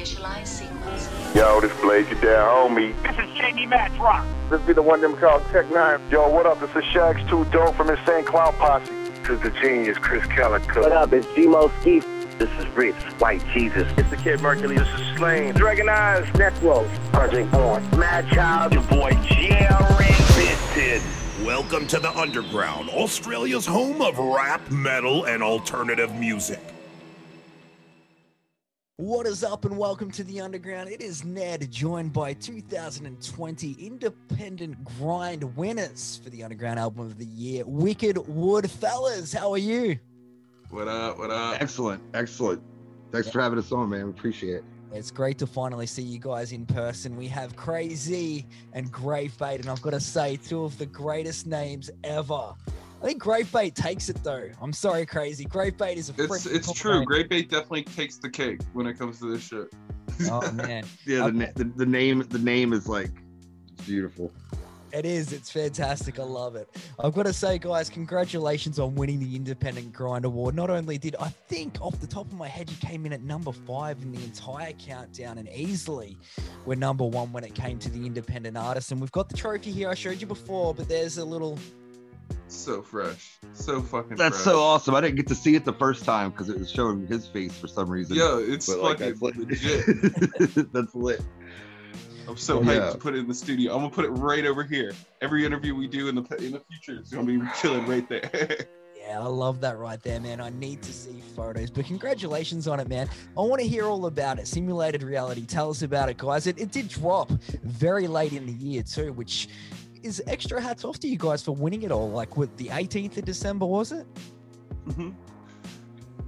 Initialize sequence. Yo, this Blade, you there, homie. This is Jamie Madrox. This be the one them called Tech N9ne. Yo, what up? This is Shaggy 2 Dope from Insane Clown Posse. This is the genius, Chris Calico. What up? It's G-Mo Skee. This is Rich, White Jesus. It's the Kid Mercury. This is Slaine. Dragon Eyes. Necro, Project Born, Madchild, Your boy Jerry. Vinted. Welcome to the Underground, Australia's home of rap, metal, and alternative music. What is up, and welcome to the Underground. It is Ned, joined by 2020 Independent Grind winners for the Underground Album of the Year, Wiked Wood. Fellas, how are you? What up? What up? Excellent, excellent. Thanks for having us on, man. We appreciate it. It's great to finally see you guys in person. We have Cray-Z and Grave Bait, and I've got to say, two of the greatest names ever. I think Grave Bait takes it though. I'm sorry, Cray-Z. Grave Bait is a It's freaking it's top true. name. Grave Bait definitely takes the cake when it comes to this shit. Oh man. Yeah, the, Okay. na- the, the name the name is like it's beautiful. It is. It's fantastic. I love it. I've got to say, guys, congratulations on winning the Independent Grind Award. Not only did I think off the top of my head, you came in at number five in the entire countdown and easily were number one when it came to the independent artist. And we've got the trophy here. I showed you before, but there's a little. So fresh. So fucking That's fresh. so awesome. I didn't get to see it the first time because it was showing his face for some reason. Yeah, it's But, like, fucking that's legit. lit. that's lit. I'm so Oh, hyped yeah. to put it in the studio. I'm gonna put it right over here. Every interview we do in the in the future is gonna be chilling right there. Yeah, I love that right there, man. I need to see photos, but congratulations on it, man. I want to hear all about it. Simulated reality. Tell us about it, guys. It, it did drop very late in the year, too, which is extra hats off to you guys for winning it all. Like, with the 18th of December, was it? Mhm.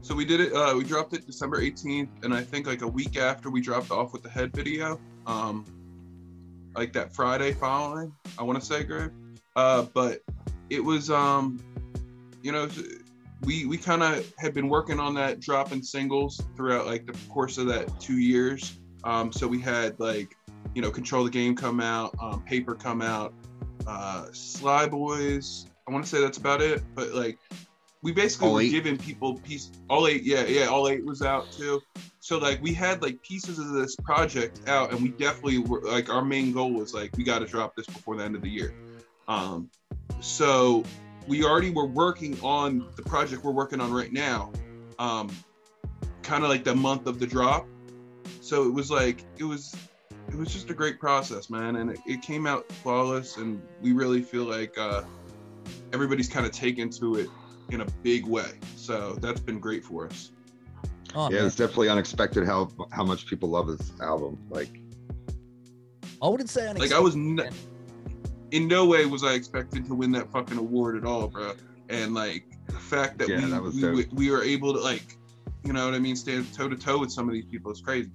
So we did it. Uh, we dropped it December 18th, and I think like a week after we dropped off with the head video, um, like that Friday following. I want to say, Greg. Uh, but it was, um, you know, we we kind of had been working on that dropping singles throughout like the course of that two years. Um, so we had like, you know, Control the Game come out, um, Paper come out, uh, Sly Boys. I want to say that's about it. But like, we basically All were eight? giving people piece. All eight, yeah, yeah, all eight was out too. So like, we had like pieces of this project out, and we definitely were like, our main goal was like, we got to drop this before the end of the year. Um, so we already were working on the project we're working on right now, um, kind of like the month of the drop. So it was like it was it was just a great process, man, and it, it came out flawless. And we really feel like uh, everybody's kind of taken to it in a big way. So that's been great for us. Oh, yeah, man. it's definitely unexpected how how much people love this album. Like I wouldn't say Like. I was n- in no way was I expected to win that fucking award at all, bro. And like the fact that Yeah, we that was we, we were able to like, you know what I mean, stand toe to toe with some of these people is crazy.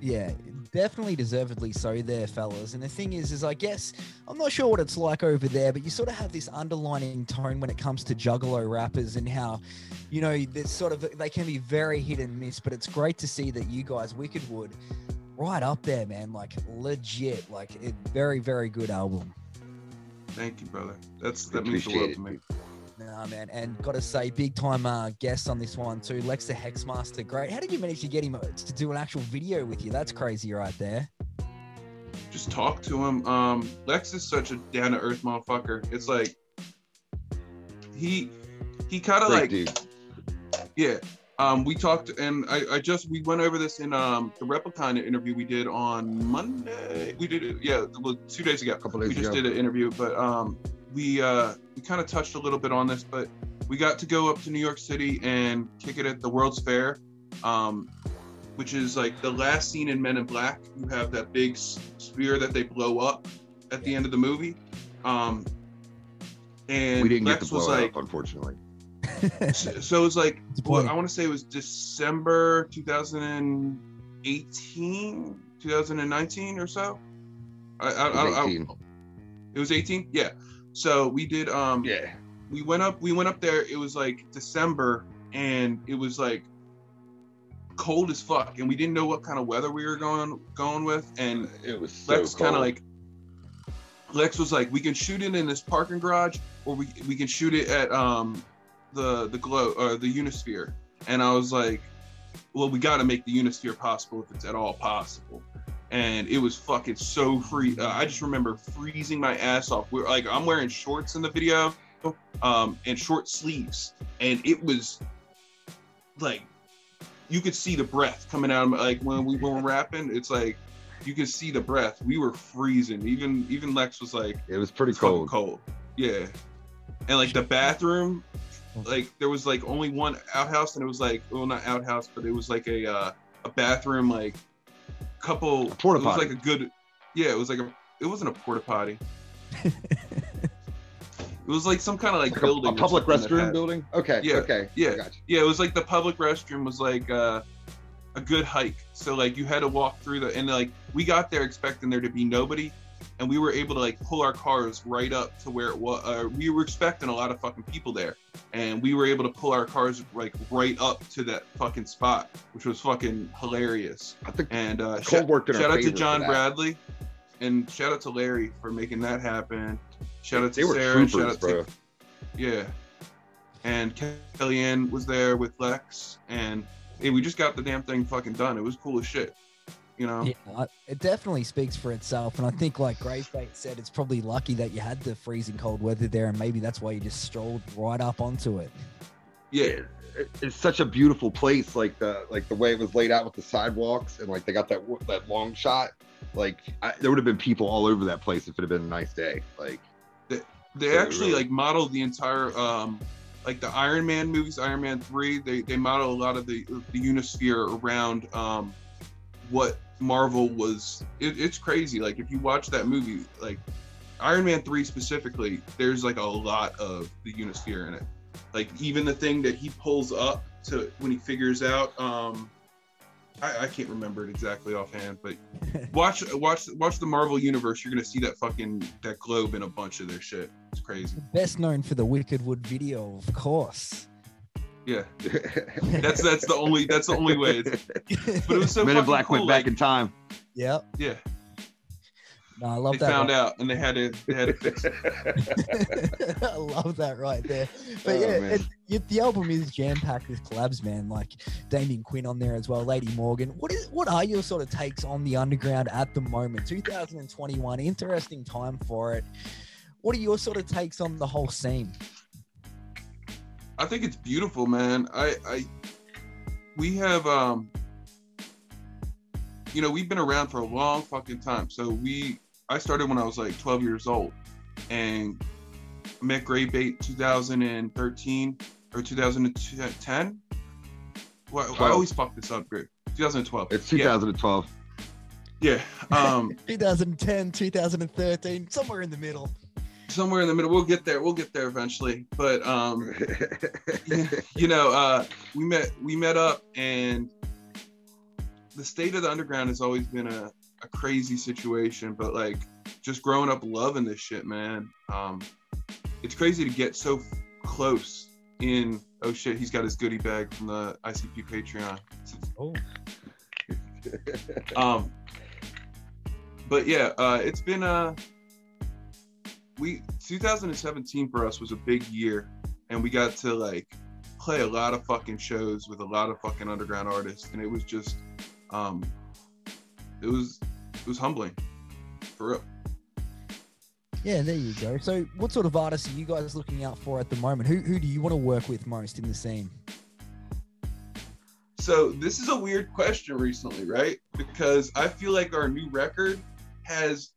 Yeah, definitely deservedly so there, fellas. And the thing is, is I guess I'm not sure what it's like over there, but you sort of have this underlining tone when it comes to juggalo rappers and how, you know, there's sort of they can be very hit and miss. But it's great to see that you guys, Wiked Wood, right up there, man. Like legit, like a very, very good album. Thank you, brother. That's that means the world Appreciate to me. Nah, man, and gotta say, big time uh, guest on this one too, Lex the Hexmaster. Great. How did you manage to get him uh, to do an actual video with you? That's crazy, right there. Just talk to him. Um, Lex is such a down to earth motherfucker. It's like he he kind of like dude. Yeah. Um, we talked, and I, I just we went over this in um the Replicon interview we did on Monday. We did it, yeah, well, two days ago. A couple days ago. we just ago. did an interview, but um, we uh we kind of touched a little bit on this, but we got to go up to New York City and kick it at the World's Fair, um, which is like the last scene in Men in Black. You have that big s- sphere that they blow up at the end of the movie. Um, and we didn't Lex get to was blow it like, up, unfortunately. so, so it was like well, I want to say it was December 2018, 2019 or so. I, I, It was I, I, it was 18. Yeah. So we did. Um. yeah. We went up. We went up there. It was like December, and it was like cold as fuck, and we didn't know what kind of weather we were going going with, and It was so Lex kind of like Lex was like, we can shoot it in this parking garage, or we we can shoot it at um the the glow or the Unisphere, and I was like, well, we got to make the Unisphere possible if it's at all possible. And it was fucking so free. Uh, I just remember freezing my ass off. We're like, I'm wearing shorts in the video, um, and short sleeves, and it was like you could see the breath coming out of my, like when we were rapping. It's like you could see the breath. We were freezing. Even even Lex was like, It was pretty cold. cold. Yeah. And like the bathroom, like there was like only one outhouse, and it was like well not outhouse, but it was like a uh, a bathroom like couple. A porta It was like a good. Yeah, it was like a. It wasn't a porta potty. it was like some kind of like Like building. a or public restroom building. Okay. Yeah, Okay. yeah. I. Yeah, it was like the public restroom was like uh, a good hike. So like you had to walk through the and like we got there expecting there to be nobody, and we were able to like pull our cars right up to where it was. Uh, we were expecting a lot of fucking people there, and we were able to pull our cars like right up to that fucking spot, which was fucking hilarious. I think And uh, shout, shout out to John. Bradley, and shout out to Larry for making that happen. Shout out to they Sarah. shout troopers, out bro. to yeah. And Kellyanne was there with Lex, and hey, we just got the damn thing fucking done. It was cool as shit. You know? Yeah, it definitely speaks for itself. And I think, like Grave Bait said, it's probably lucky that you had the freezing cold weather there, and maybe that's why you just strolled right up onto it. Yeah. It's such a beautiful place like the like the way it was laid out with the sidewalks and like they got that that long shot like I, there would have been people all over that place if it had been a nice day like They Yeah, actually really. like modeled the entire um like the Iron Man movies, Iron Man 3, they they model a lot of the the Unisphere around um what Marvel was it, it's crazy. Like if you watch that movie, like Iron Man 3 specifically, there's like a lot of the Unisphere in it. Like even the thing that he pulls up to when he figures out um I, I can't remember it exactly offhand, but watch watch watch the Marvel universe. You're gonna see that fucking that globe in a bunch of their shit. It's crazy. Best known for the Wiked Wood video, of course. Yeah, that's that's the only that's the only way. It's, but it was so Men in Black cool. went back like, in time Yep. yeah, No, I love they that. found right- out and they had to they had to fix it. I love that right there. But Oh, yeah, it, it- the album is jam packed with collabs, man. Like Damien Quinn on there as well, Lady Morgan. What is what are your sort of takes on the underground at the moment? 2021, interesting time for it. What are your sort of takes on the whole scene? I think it's beautiful, man. I I we have um you know we've been around for a long fucking time. So we I started when I was like 12 years old, and met Grave Bait 2013 or 2010. Well, I always fuck this up, Greg. 2012. it's Yeah, 2012 Yeah. Um, 2010, 2013, somewhere in the middle. Somewhere in the middle. We'll get there. We'll get there eventually. But um, you know, uh, we met we met up, and the state of the underground has always been a, a crazy situation. But like, just growing up loving this shit, man. Um, it's crazy to get so f- close. In oh shit, he's got his goodie bag from the ICP Patreon. Oh, Um, but yeah, uh, it's been uh, we 2017 for us was a big year, and we got to like play a lot of fucking shows with a lot of fucking underground artists, and it was just, um, it was it was humbling, for real. yeah, there you go. So, what sort of artists are you guys looking out for at the moment? Who who do you want to work with most in the scene? So this is a weird question recently, right? Because I feel like our new record has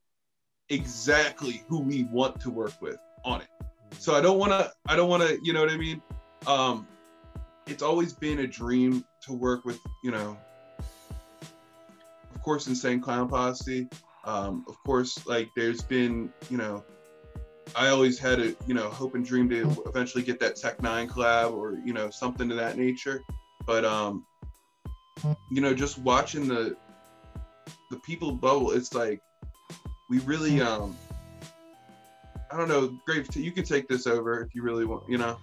exactly who we want to work with on it. So I don't want to I don't want to, you know what I mean? Um it's always been a dream to work with, you know, of course Insane Clown Posse. Um of course like there's been, you know, I always had a, you know, hope and dream to eventually get that Tech N9ne collab or, you know, something to that nature. But um you know, just watching the the people bubble, it's like we really um I don't know, Grave, you can take this over if you really want, you know.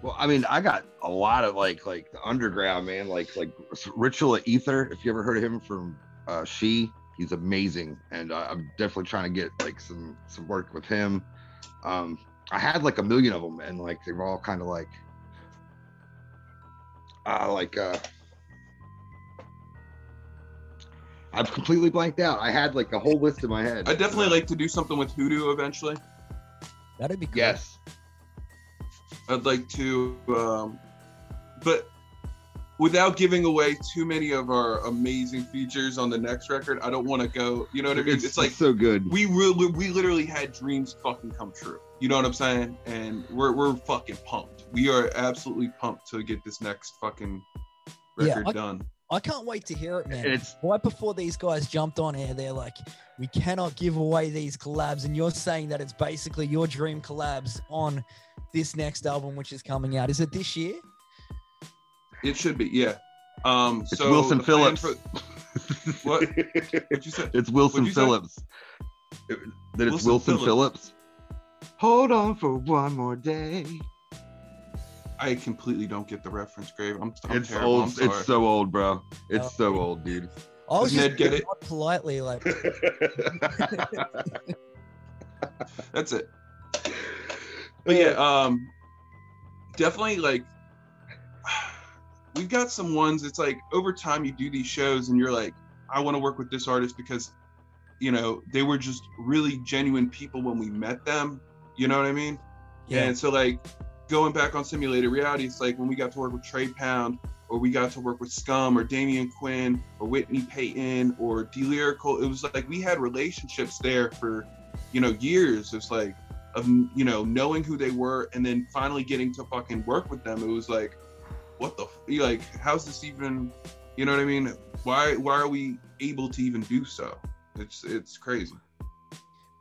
well i mean i got a lot of like like the underground man like like ritual of ether if you ever heard of him from uh she he's amazing and uh, i'm definitely trying to get like some some work with him um i had like a million of them and like they were all kind of like uh like uh I've completely blanked out. I had like a whole list in my head. I definitely like to do something with Hoodoo eventually. That'd be cool. Yes. I'd like to, um, but without giving away too many of our amazing features on the next record, I don't want to go. You know what I mean? It's, It's, like so good. we really, we literally had dreams fucking come true. You know what I'm saying? And we're we're fucking pumped. We are absolutely pumped to get this next fucking Yeah, record I- done. I can't wait to hear it, man. It's right before these guys jumped on air, they're like, we cannot give away these collabs. And you're saying that it's basically your dream collabs on this next album, which is coming out. Is it this year? It should be, yeah. Um, it's so Wilson Phillips. for- what? What'd you say? It's Wilson What'd you say? Phillips. It- that it's Wilson Wilson, Phillips. Phillips. Hold on for one more day. I completely don't get the reference, Grave. I'm, I'm it's terrible. I'm old. sorry. It's so old, bro. It's Oh. so old, dude. I was Does just Ned get it? politely like, That's it. But yeah, um, definitely like we've got some ones. It's like over time you do these shows and you're like, I want to work with this artist because you know they were just really genuine people when we met them. You know what I mean? yeah, And so like going back on simulated reality, it's like when we got to work with Trey Pound, or we got to work with Scum, or Damian Quinn, or Whitney Payton, or D Lyrical. It was like we had relationships there for, you know, years. It's like of you know knowing who they were, and then finally getting to fucking work with them. It was like, what the f- like? How's this even? You know what I mean? Why why are we able to even do so? It's it's crazy.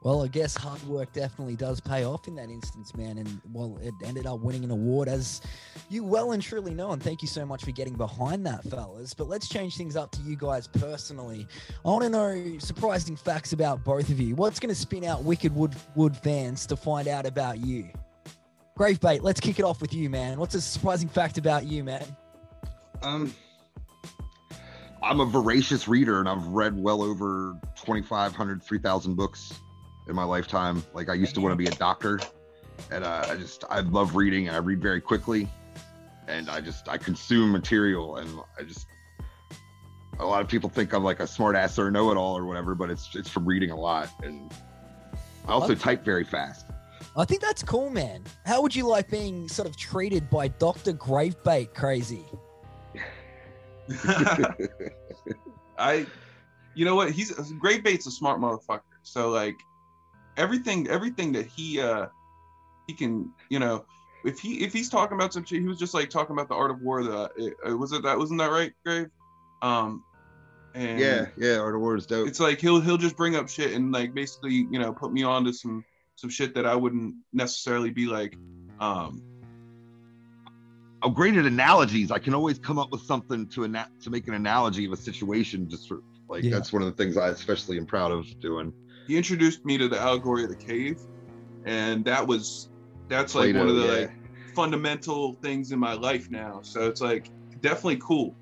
Well, I guess hard work definitely does pay off in that instance, man. And well, it ended up winning an award, as you well and truly know. And thank you so much for getting behind that, fellas. But let's change things up to you guys personally. I want to know surprising facts about both of you. What's going to spin out Wiked Wood Wood fans to find out about you? Grave bait. let's kick it off with you, man. What's a surprising fact about you, man? Um, I'm a voracious reader, and I've read well over 2,500, 3,000 books in my lifetime. Like I used to want to be a doctor, and uh, I just I love reading, and I read very quickly, and I just I consume material, and I just a lot of people think I'm like a smart ass or know it all or whatever, but it's it's from reading a lot, and I also Okay. type very fast. I think that's cool, man. How would you like being sort of treated by Dr. Gravebait Cray-Z? I, you know what? He's Grave Bait's a smart motherfucker. So like, everything, everything that he, uh, he can, you know, if he if he's talking about some shit, he was just like talking about the art of war. The uh, was it that wasn't that right, Grave? Um, and yeah, yeah, Art of War is dope. it's like he'll he'll just bring up shit and like basically you know put me on to some some shit that I wouldn't necessarily be like, um, I'm great at analogies. I can always come up with something to ana- to make an analogy of a situation. Just for like Yeah. that's one of the things I especially am proud of doing. He introduced me to the allegory of the cave, and that was that's like Plato, one of the yeah. like fundamental things in my life now. So it's like definitely cool.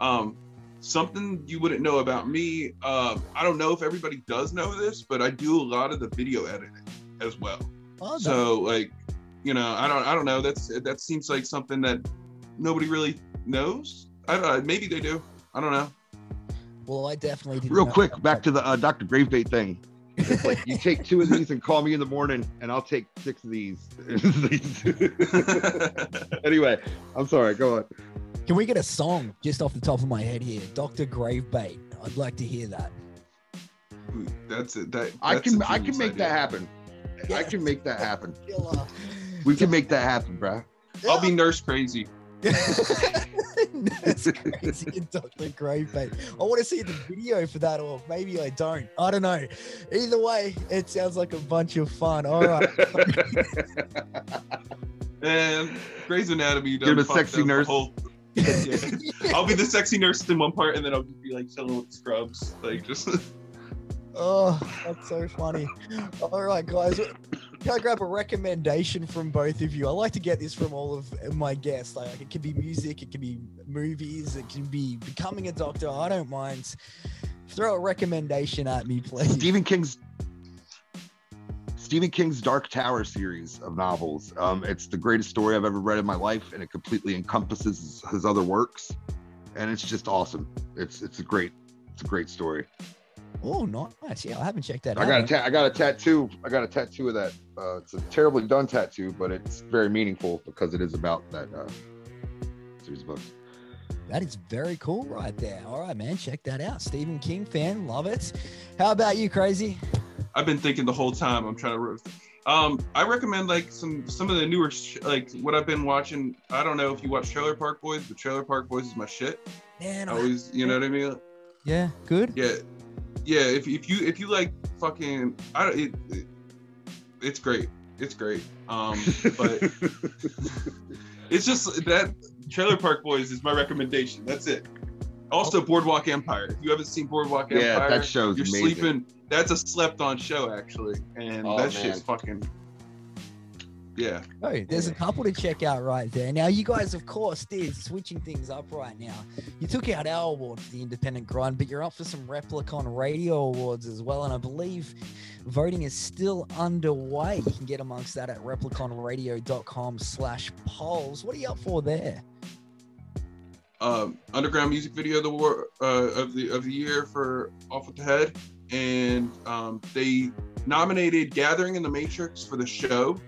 Um, something you wouldn't know about me. Uh, I don't know if everybody does know this, but I do a lot of the video editing as well. That- So like, you know, I don't I don't know. That's that seems like something that nobody really knows. I don't know. Maybe they do. I don't know. well, I definitely did. Real quick, back to the uh, Dr. Grave Bait thing. It's like you take two of these and call me in the morning, and I'll take six of these. anyway, I'm sorry. Go on. Can we get a song just off the top of my head here? Dr. Grave Bait. I'd like to hear that. That's it. That I can a I can genius make that idea. happen. I can make that happen. Killer. We can make that happen, bro. I'll be nurse Cray-Z. That's crazy, Dr. Grave Bait. I want to see the video for that, or maybe I don't. I don't know. Either way, it sounds like a bunch of fun. All right. And um, Grey's Anatomy. Get him done a sexy up the nurse. whole- Yeah. I'll be the sexy nurse in one part, and then I'll just be like chilling with scrubs, like just. Oh, that's so funny. All right, guys. Can I grab a recommendation from both of you? I like to get this from all of my guests. Like, it can be music, it can be movies, it can be becoming a doctor. I don't mind. Throw a recommendation at me, please. Stephen King's Stephen King's Dark Tower series of novels. Um, it's the greatest story I've ever read in my life, and it completely encompasses his other works, and it's just awesome. It's it's a great It's a great story. Oh, nice. Yeah, I haven't checked that I out. got a ta- I got a tattoo. I got a tattoo of that. Uh, it's a terribly done tattoo, but it's very meaningful because it is about that uh, series of books. That is very cool right there. All right, man. Check that out. Stephen King fan. Love it. How about you, Cray-Z? I've been thinking the whole time. I'm trying to. roast. Um, I recommend like some some of the newer sh- like what I've been watching. I don't know if you watch Trailer Park Boys, but Trailer Park Boys is my shit. Man, I I- always, you know what I mean? yeah, good. Yeah, yeah. If, if you if you like fucking, I don't. It, it, it's great. It's great. Um, but it's just that Trailer Park Boys is my recommendation. That's it. Also, Boardwalk Empire. If you haven't seen Boardwalk Empire, Yeah, that show's you're amazing. sleeping. That's a slept-on show, actually, and Oh, that man. shit's fucking. Yeah, Oh, there's a couple to check out right there. Now, you guys, of course, did switching things up right now. You took out our award for the independent grind, but you're up for some Replicon Radio Awards as well. And I believe voting is still underway. You can get amongst that at repliconradio.com slash polls. What are you up for there? um, underground music video of the war uh, of the of the year for Off with the Head, and um, they nominated Gathering in the Matrix for the show,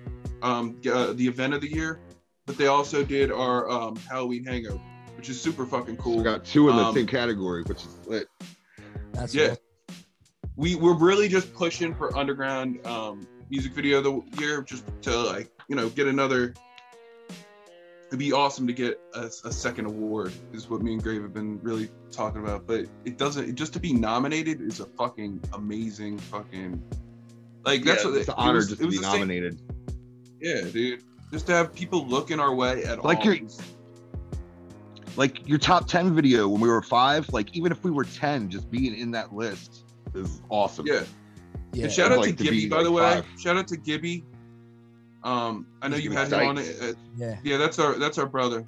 um, uh, the event of the year, but they also did our um, Halloween Hangover, which is super fucking cool. We got two in the Um, same category, which is lit. That's Yeah. awesome. we we're really just pushing for underground um, music video of the year, just to like you know get another. It'd be awesome to get a, a second award, is what me and Grave have been really talking about. But it doesn't. Just to be nominated is a fucking amazing fucking. Like that's yeah, what it's an honor was- just it to be the same- nominated. Yeah, dude. Just to have people looking our way at Like all. you're- Like your top ten video when we were five, like even if we were ten, just being in that list is awesome. yeah. Yeah. And shout out like to to Gibby, by like, the way. five. Shout out to Gibby. Um, I know He's you had him on it. Uh, yeah. yeah, that's our that's our brother.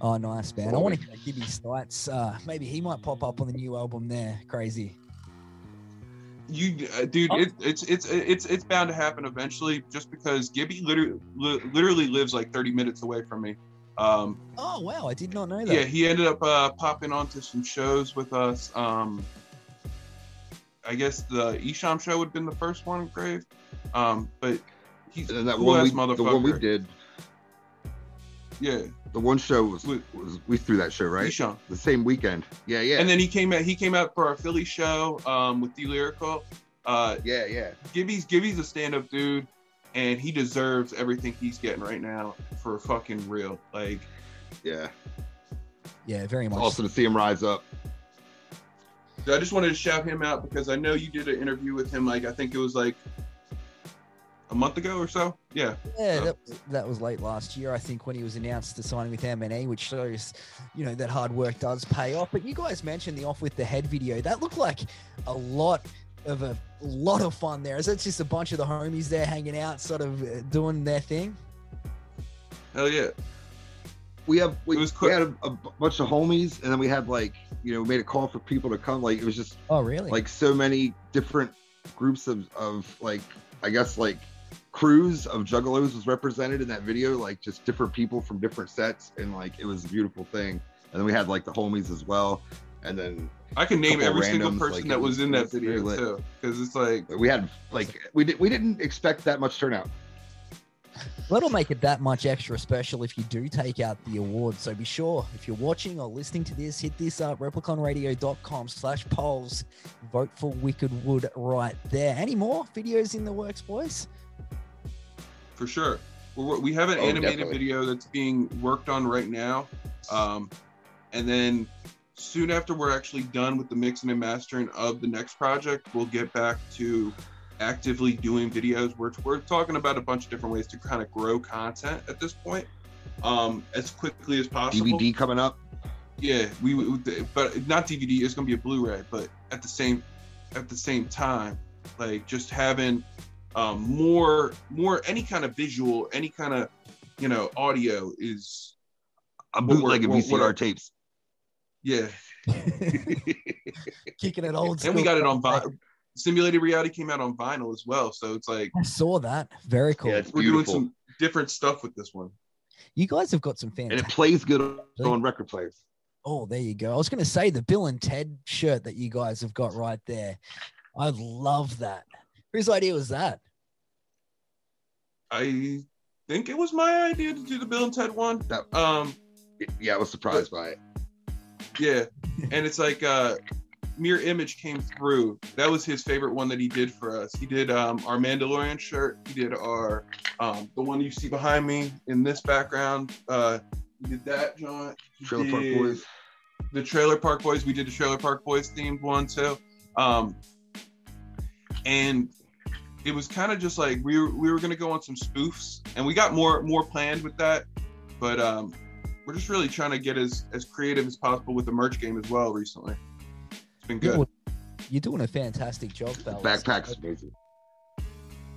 Oh, nice, man. I want to hear Gibby Stites. Uh, maybe he might pop up on the new album there. Cray-Z. You, uh, dude, Oh. it, it's it's it's it's bound to happen eventually. Just because Gibby literally literally lives like 30 minutes away from me. Um, Oh, wow. I did not know that. yeah, he ended up uh, popping onto some shows with us. Um, I guess the Isham show would have been the first one, Grave. Um, but he's And that cool one we, motherfucker. the one we did, Yeah, the one show was, We- was we threw that show right Isham. the same weekend. Yeah, yeah, And then he came out. He came out for our Philly show um, with D Lyrical. Uh, yeah, yeah. Gibby's Gibby's a stand-up dude, and he deserves everything he's getting right now for fucking real. Like, Yeah. Yeah, very much. Also to see him rise up. So I just wanted to shout him out because I know you did an interview with him. Like, I think it was like a month ago or so. Yeah, Yeah, that, that was late last year, I think, when he was announced to sign with MNE, which shows, you know, that hard work does pay off. But you guys mentioned the off with the head video. That looked like a lot of a lot of fun there. Is that just a bunch of the homies there hanging out, sort of uh, doing their thing? hell yeah. We have we, was we had a, a bunch of homies, and then we had like you know we made a call for people to come. Like it was just Oh, really? like so many different groups of of like I guess like crews of juggalos was represented in that video. Like just different people from different sets, and like it was a beautiful thing. And then we had like the homies as well, and then I can name Couple every single person like, that was was- in that video too, because it's like we had like we did we didn't expect that much turnout. That'll make it that much extra special if you do take out the award. So be sure, if you're watching or listening to this, hit this up, repliconradio.com slash polls. Vote for Wiked Wood right there. Any more videos in the works, boys? For sure. We're, we have an Oh, animated definitely. video that's being worked on right now, um, and then soon after we're actually done with the mixing and mastering of the next project, we'll get back to actively doing videos. We're we're talking about a bunch of different ways to kind of grow content at this point, um, as quickly as possible. DVD coming up. Yeah, we, we but not DVD. It's gonna be a Blu-ray, but at the same at the same time, like just having um, more more any kind of visual, any kind of you know audio is A What we're- bootleg of what- what VCR tapes. yeah. Kicking it old. And we got it on vi- simulated reality came out on vinyl as well, so it's like I saw that. Very cool. Yeah, we're doing some different stuff with this one. you guys have got some fancy. and it plays good on record players. Oh, there you go. I was going to say the Bill and Ted shirt that you guys have got right there. I love that. Whose idea was that? I think it was my idea to do the Bill and Ted one. That- Um, Yeah, I was surprised by it. yeah, and it's like uh, Mirror Image came through. That was his favorite one that he did for us. He did um, our Mandalorian shirt. He did our um, the one you see behind me in this background. Uh, he did that, John. He Trailer Park Boys. The Trailer Park Boys. We did the Trailer Park Boys themed one too. Um, and it was kind of just like we were we were gonna go on some spoofs, and we got more more planned with that. But um, we're just really trying to get as as creative as possible with the merch game as well. Recently, it's been good. you're doing a fantastic job, fellas. Backpack's amazing.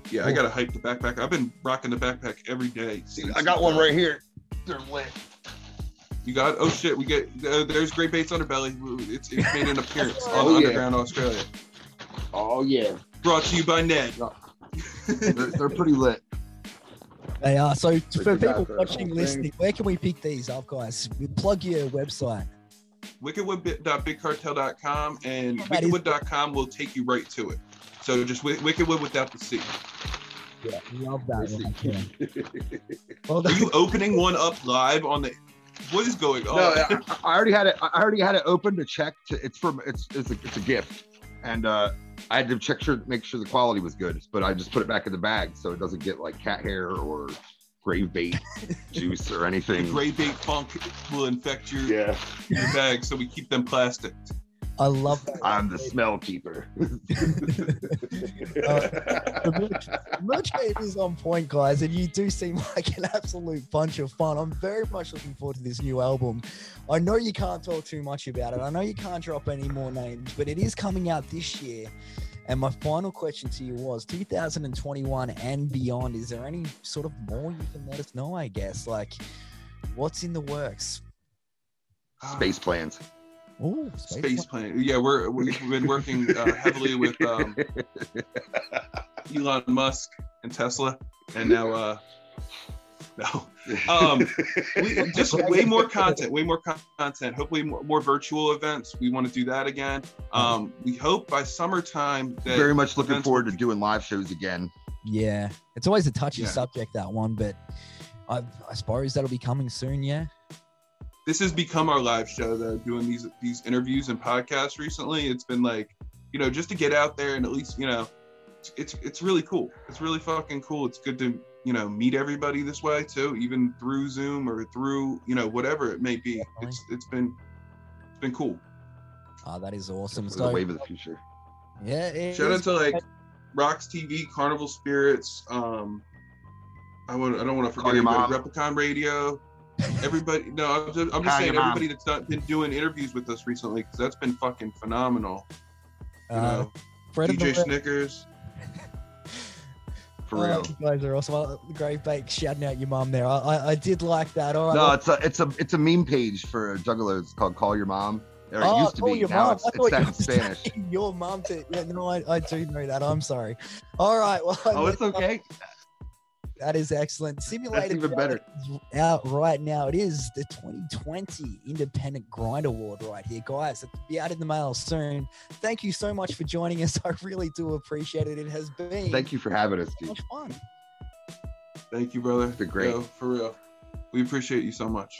Yeah, I gotta hype the backpack. I've been rocking the backpack every day. since- I got one right here. They're lit. You got? Oh shit! We get uh, there's Grave Bait's Underbelly. It's, it's made an appearance on Oh, yeah. Underground Australia. Oh yeah, Brought to you by Ned. they're, they're pretty lit. They are. So So for people watching, whole listening, where can we pick these up, guys? Plug your website. wikedwood.bigcartel.com and That is- wikedwood.com will take you right to it. So just Wick- wikedwood without the C. Yeah, love that. Let's Right see. there. Well Are you opening one up live on the? What is going on? No, I, I already had it. I already had it open to check. To, it's from. It's it's a, it's a gift, and uh, I had to check sure make sure the quality was good. But I just put it back in the bag so it doesn't get like cat hair or grave bait juice or the anything. grave bait funk will infect your, Yeah, your bag, so we keep them plastic. I love that. I'm the smell keeper. Uh, the merch, merch game is on point, guys, and you do seem like an absolute bunch of fun. I'm very much looking forward to this new album. I know you can't talk too much about it. I know you can't drop any more names, but it is coming out this year. And my final question to you was 2021 and beyond, is there any sort of more you can let us know, I guess? Like, what's in the works? Space plans. Oh, Space plane. Yeah, we're we've been working uh, heavily with um, Elon Musk and Tesla, and now uh, no, um, we, just way more content, way more content. Hopefully, more, more virtual events. We want to do that again. Um, we hope by summertime that Very much looking forward to doing live shows again. Yeah, it's always a touchy Yeah. subject, that one, but I, I suppose that'll be coming soon, yeah? This has become our live show though doing these these interviews and podcasts recently. It's been like you know just to get out there and at least you know it's it's, it's really cool. It's really fucking cool. It's good to you know meet everybody this way too even through zoom or through you know whatever it may be. It's it's been it's been cool. Oh, that is awesome. the wave of the future. yeah, it shout out to like rocks tv carnival spirits um i want i don't want to Call forget your mom. replicon radio everybody no i'm just, I'm just saying your mom. everybody that's done, been doing interviews with us recently because that's been fucking phenomenal you uh, know Fred dj snickers For Oh, real. you guys are awesome. Uh, Grave Bait shouting out your mom there. I, I, I did like that. All right. No, it's a it's a it's a meme page for Juggalos. It's called Call Your Mom. Or it oh, used to be. your Now mum. it's, I it's thought in Spanish. Your mum to yeah, no, I, I do know that. I'm sorry. All right, well, Oh, it's okay. That is excellent. Simulated even better. Out right now. It is the 2020 Independent Grind Award right here, guys. It'll be out in the mail soon. Thank you so much for joining us. I really do appreciate it. It has been Thank you for having us, so dude. much fun. thank you brother been great. Yo, for real we appreciate you so much